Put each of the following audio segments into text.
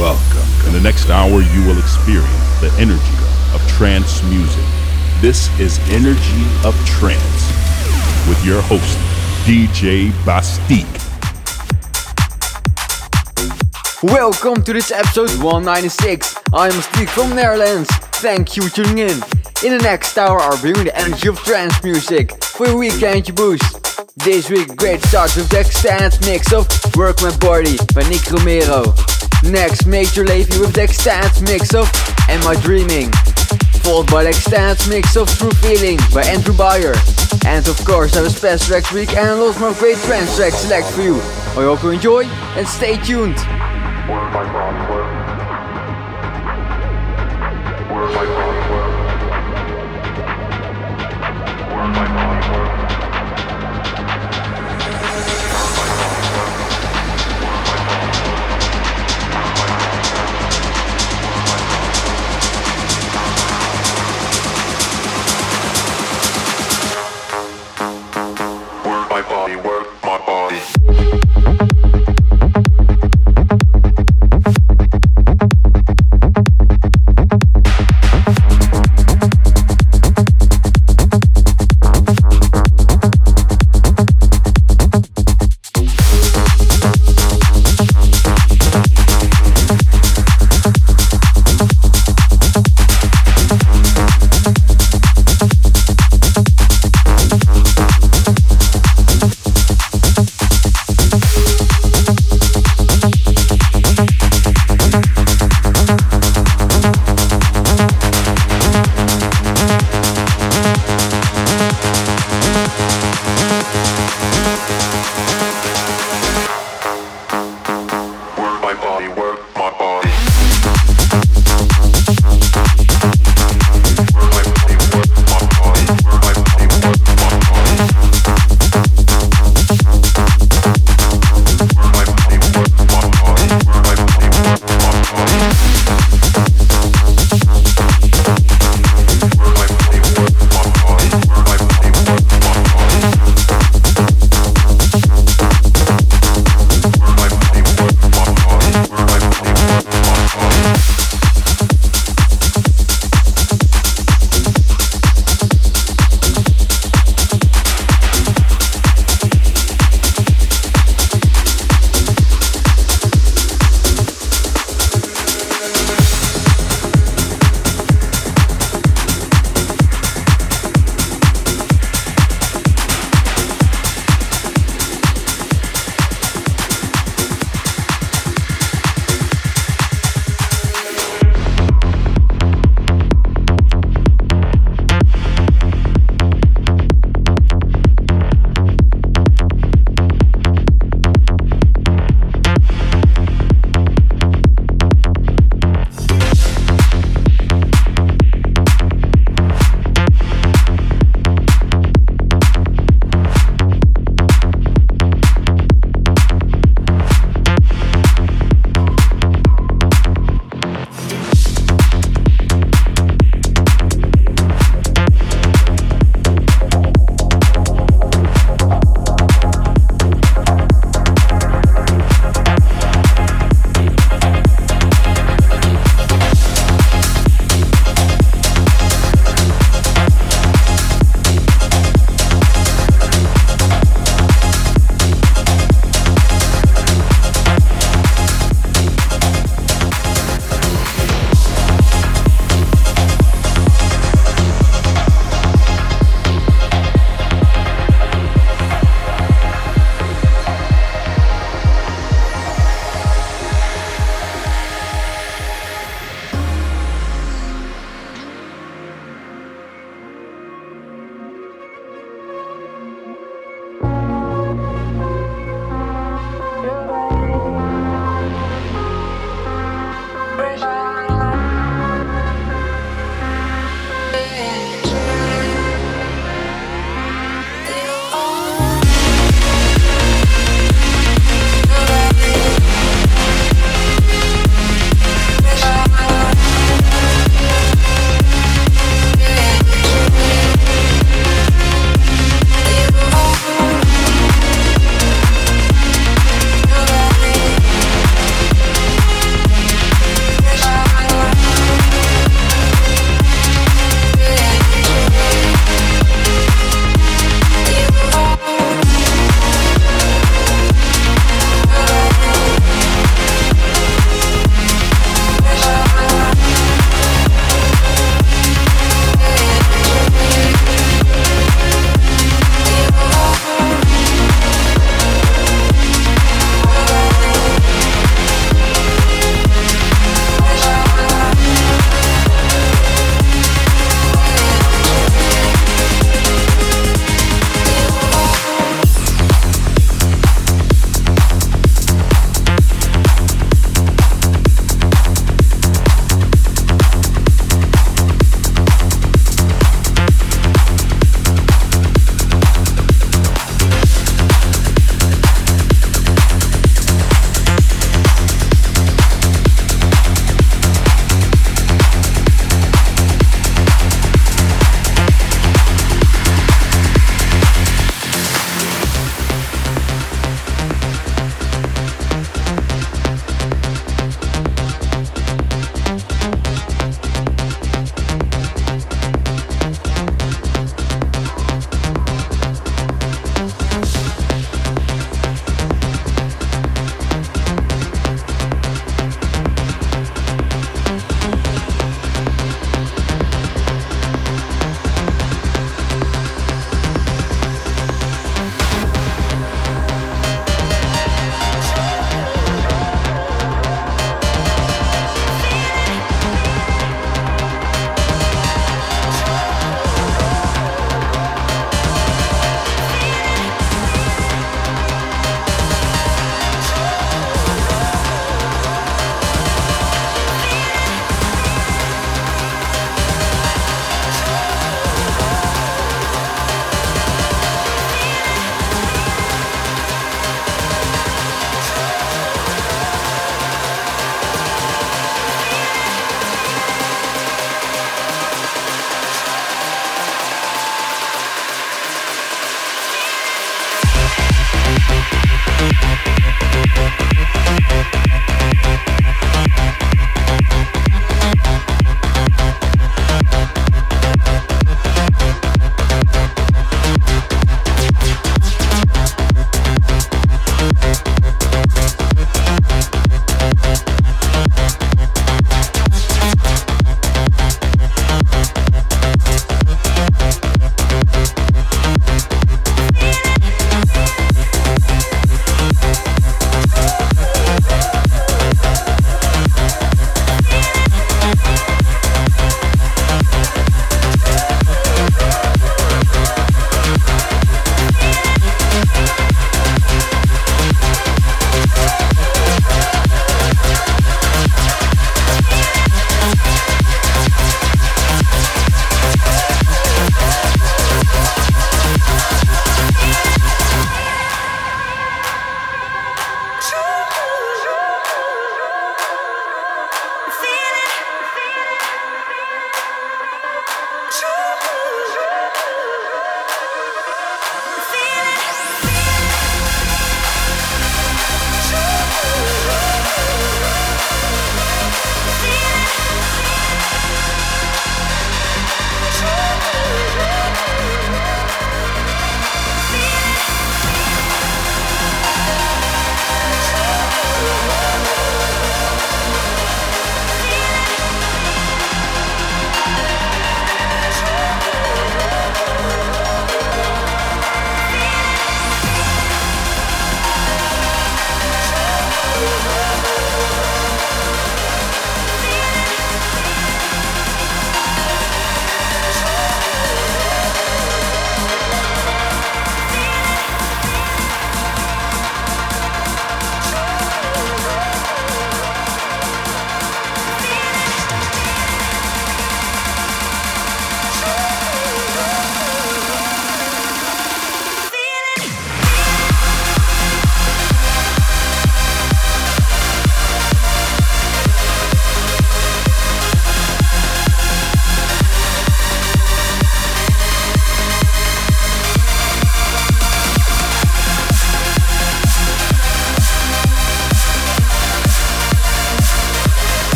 Welcome. In the next hour, you will experience the energy of trance music. This is Energy of Trance with your host, DJ BastiQ. Welcome to this episode 196. I'm BastiQ from Netherlands. Thank you for tuning in. In the next hour, I'll bring the energy of trance music for your weekend boost. This week, great start with the extended mix of Work My Body by Nick Romero. Next, Maor Levi with the extended mix of Am I Dreaming? Followed by the extended mix of True Feeling by Andrew Bayer. And of course, I a special tracks week and lots more great trance tracks select for you. I hope you enjoy and stay tuned. Work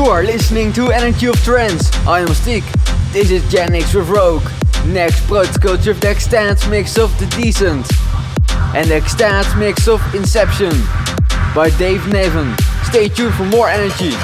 You are listening to Energy of Trance. I am Stick. This is Genix with Rogue. Next Protoculture the extended mix of The Descent. And the extended mix of Inception by Dave Neven. Stay tuned for more energy.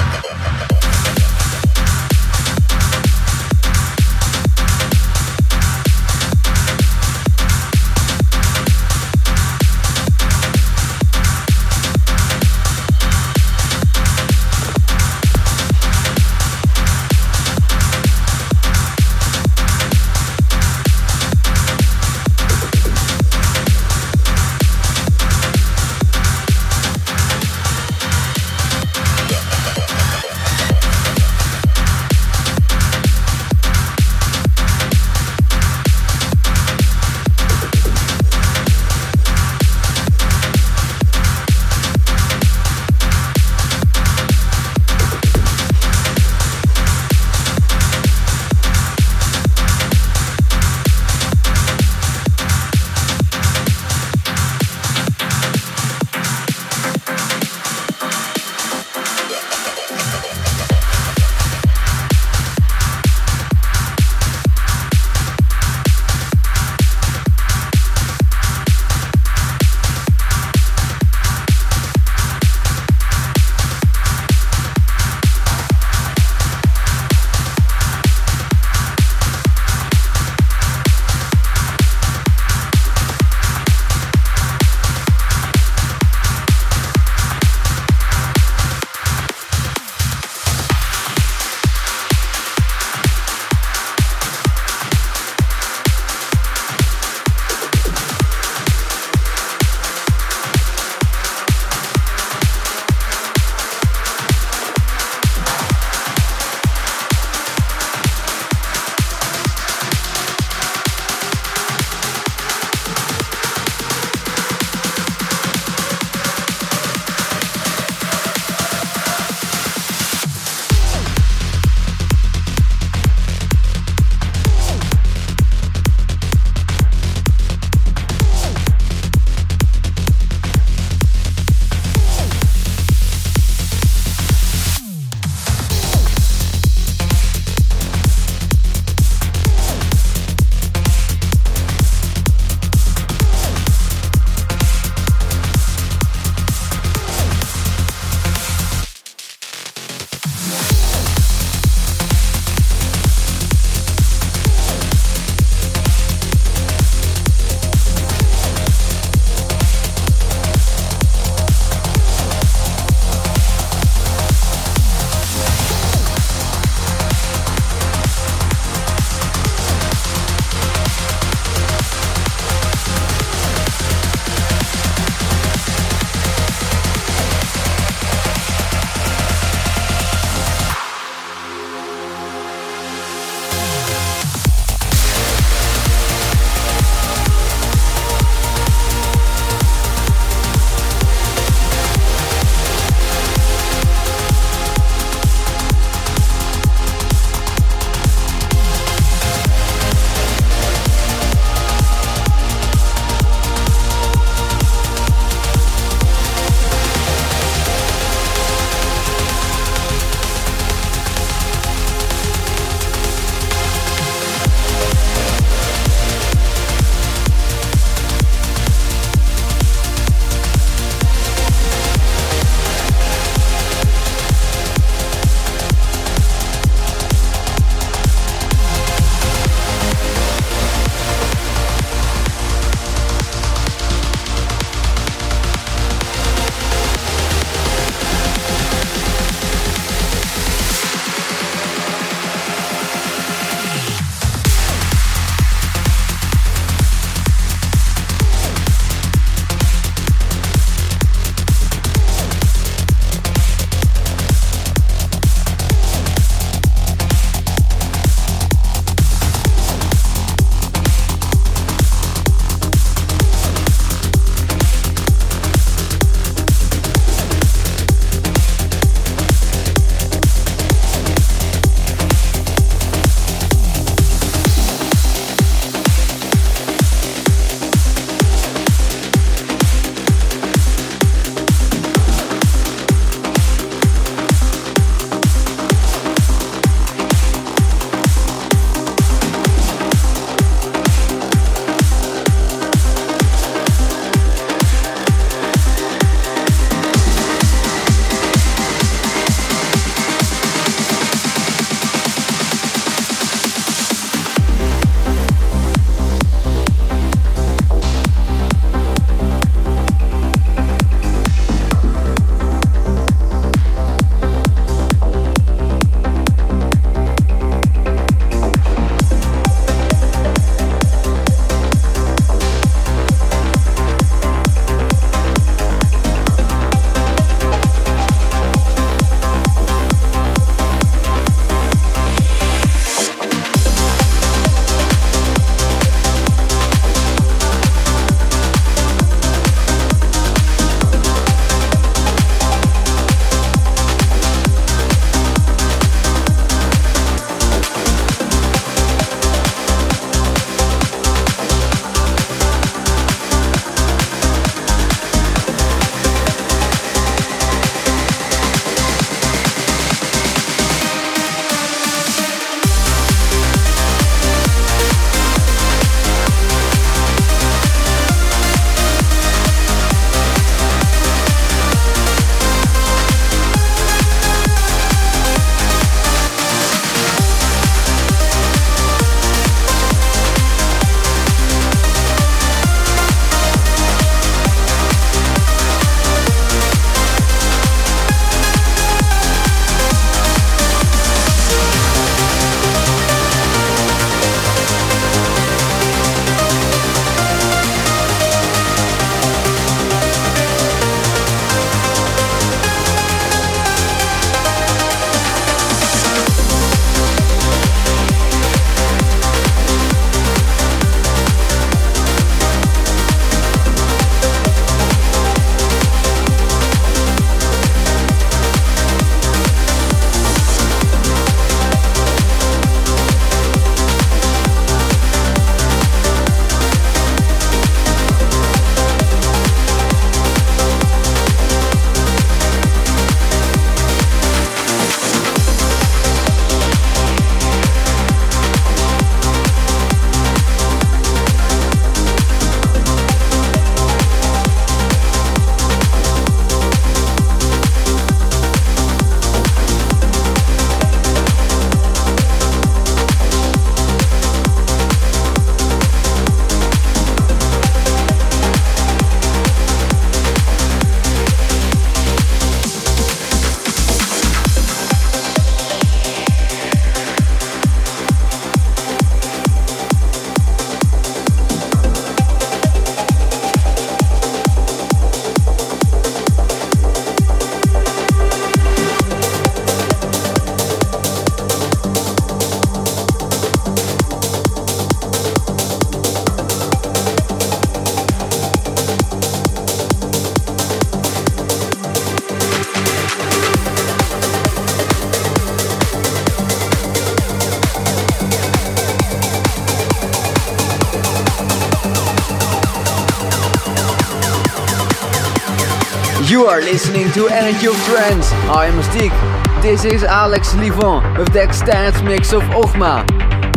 Listening to Energy of Trance. I am BastiQ. This is Alex Leavon with the extended mix of Ogma.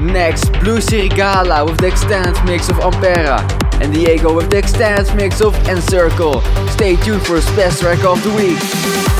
Next, Blue Serigala with the extended mix of Ampera. And Diago with the extended mix of Encircle. Stay tuned for a special track of the week.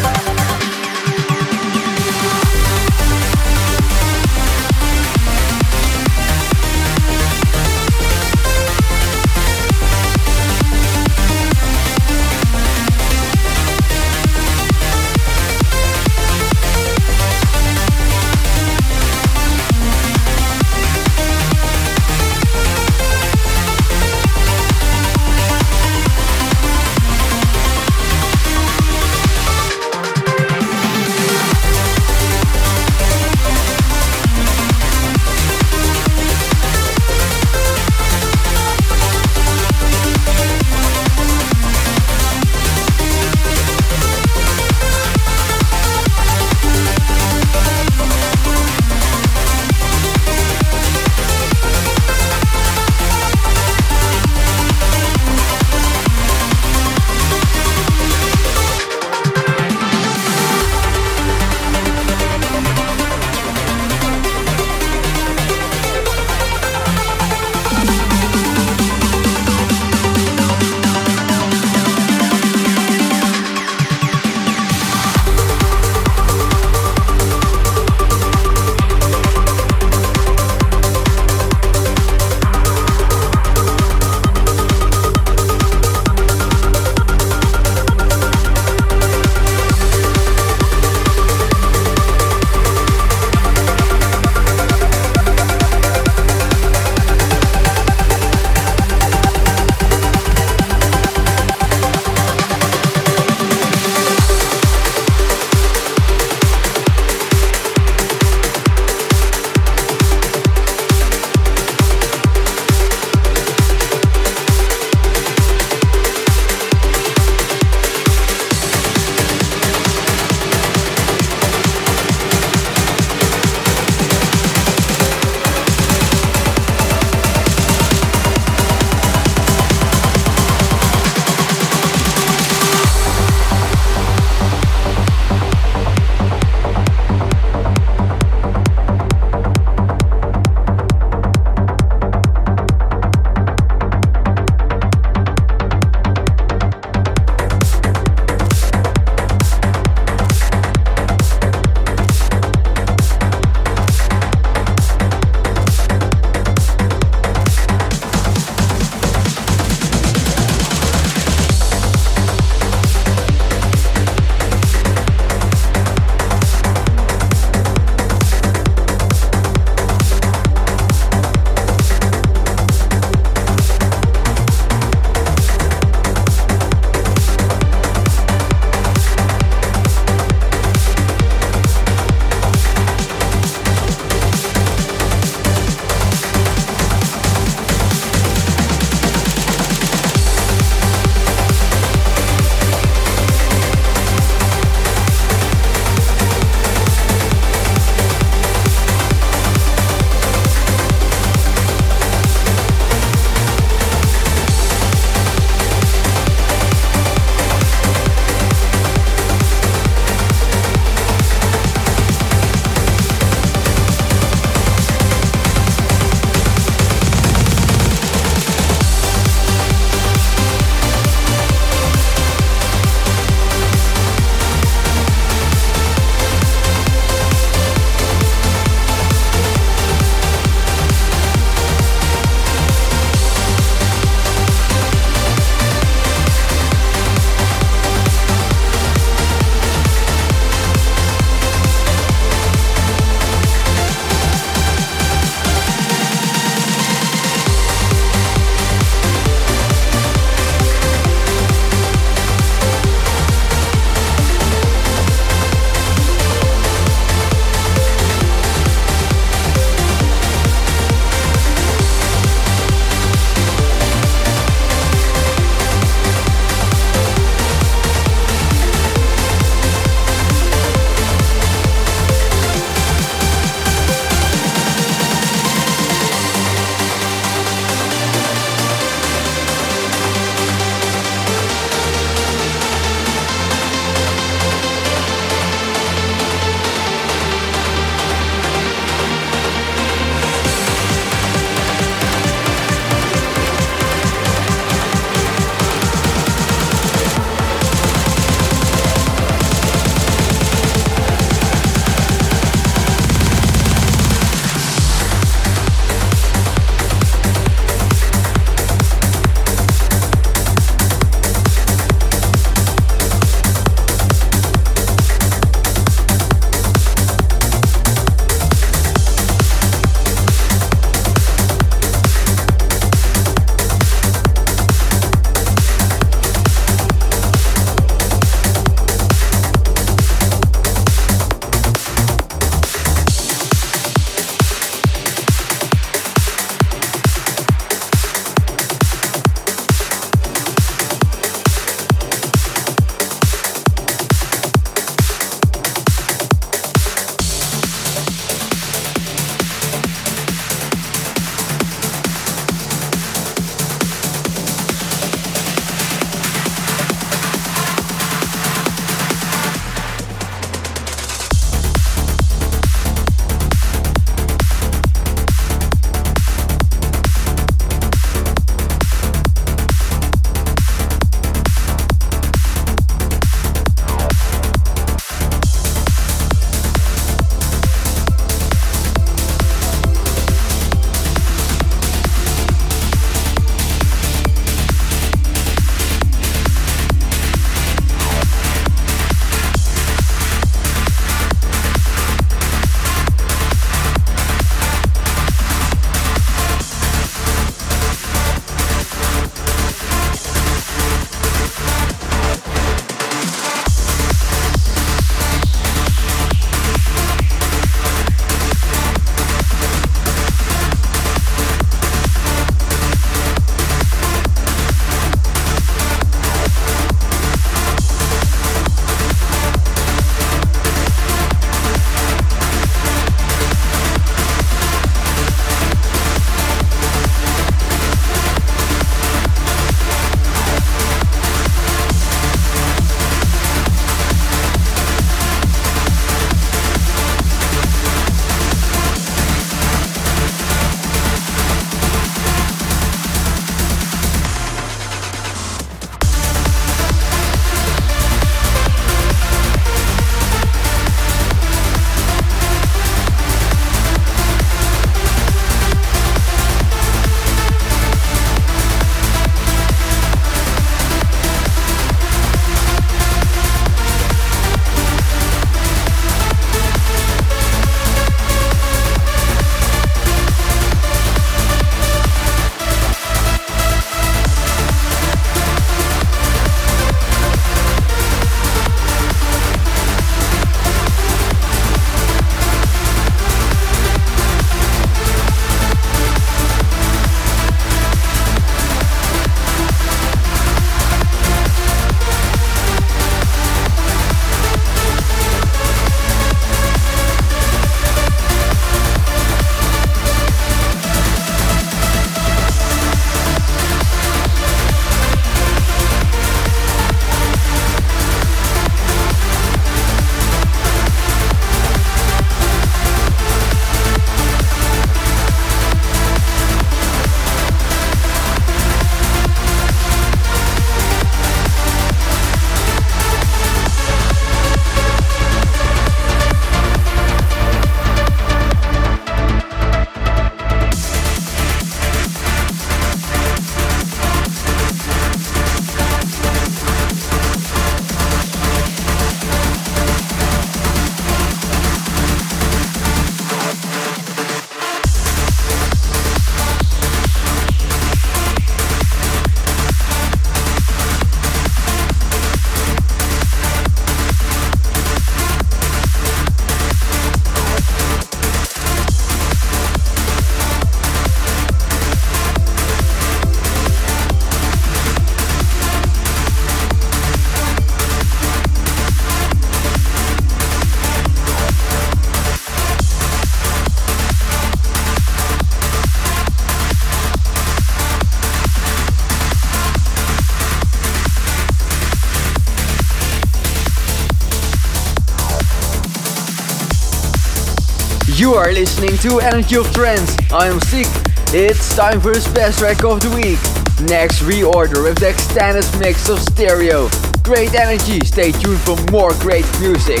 You are listening to Energy of Trance. I am BastiQ. It's time for the best track of the week. Next ReOrder with the extended mix of stereo. Great energy. Stay tuned for more great music.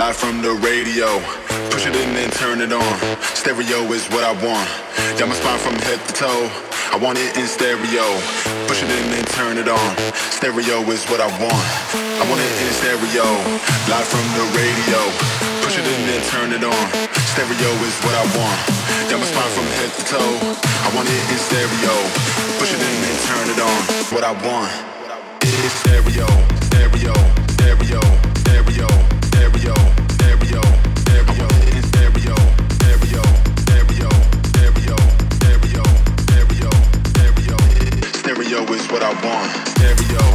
Live from the radio. Push it in and turn it on. Stereo is what I want. Down my spine from head to toe. I want it in stereo. Push it in and turn it on. Stereo is what I want. I want it in stereo. Live from the radio. Push it in and turn it on. Stereo is what I want. Down my spine from head to toe. I want it in stereo. Push it in and turn it on. What I want is stereo, stereo, stereo, stereo. What I want. Stereo,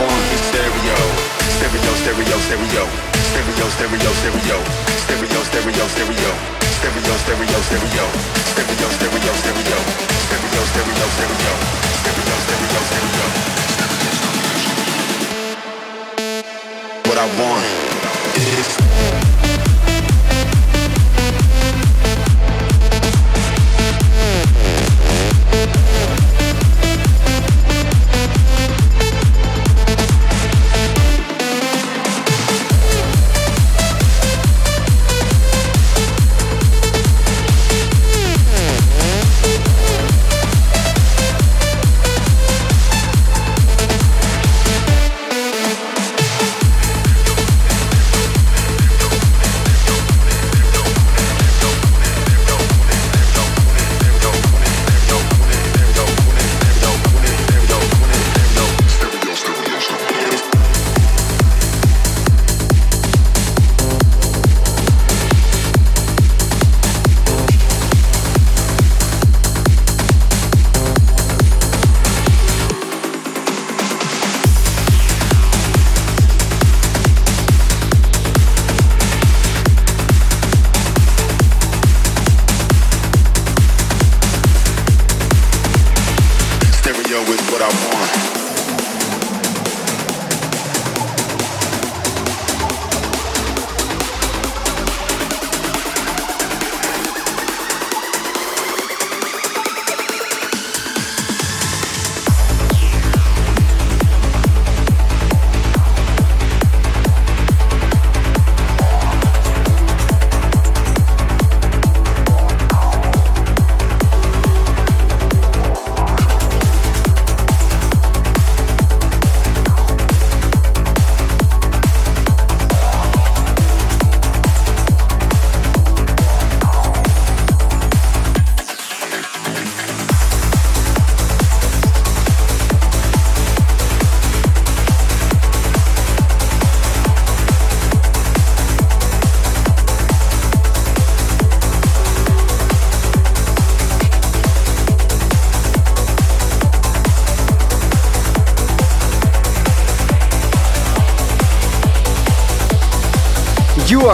one is stereo. Stereo, stereo, stereo. Stereo, stereo, stereo. Stereo, stereo, stereo. Stereo, stereo, stereo. Stereo, stereo, stereo. Stereo, stereo, stereo. Stereo, stereo, stereo. What I want is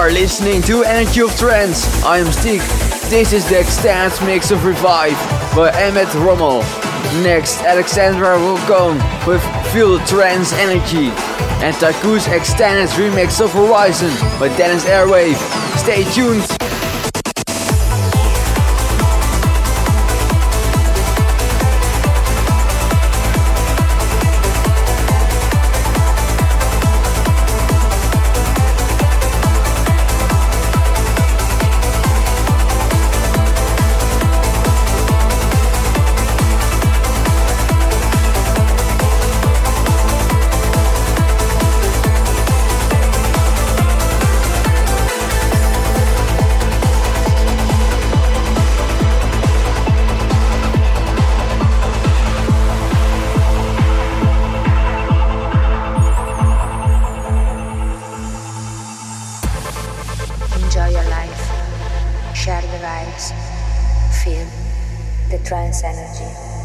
are listening to Energy of Trance. I am BastiQ. This is the extended mix of Revive by Ahmed Romel. Next, Alessandra will go with Feel Trance Energy and Tycoos extended remix of Horizon by Denis Airwave. Stay tuned. Enjoy your life, share the vibes, feel the trance energy.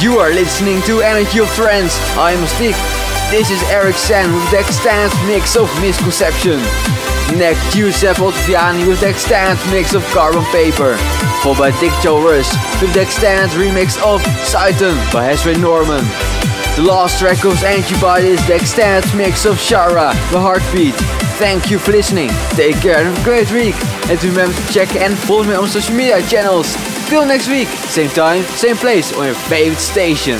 You are listening to Energy of Trance. I am BastiQ. This is Eric Senn with the mix of Misconception. Next, Giuseppe Ottaviani with the extended mix of Carbon Paper. Followed by Dick Joe with the remix of Syton by Hazrain Norman. The last track of Energy Body is the mix of Chiara, The Heatbeat. Thank you for listening. Take care and have a great week. And remember to check and follow me on social media channels. Till next week, same time, same place on your favorite station.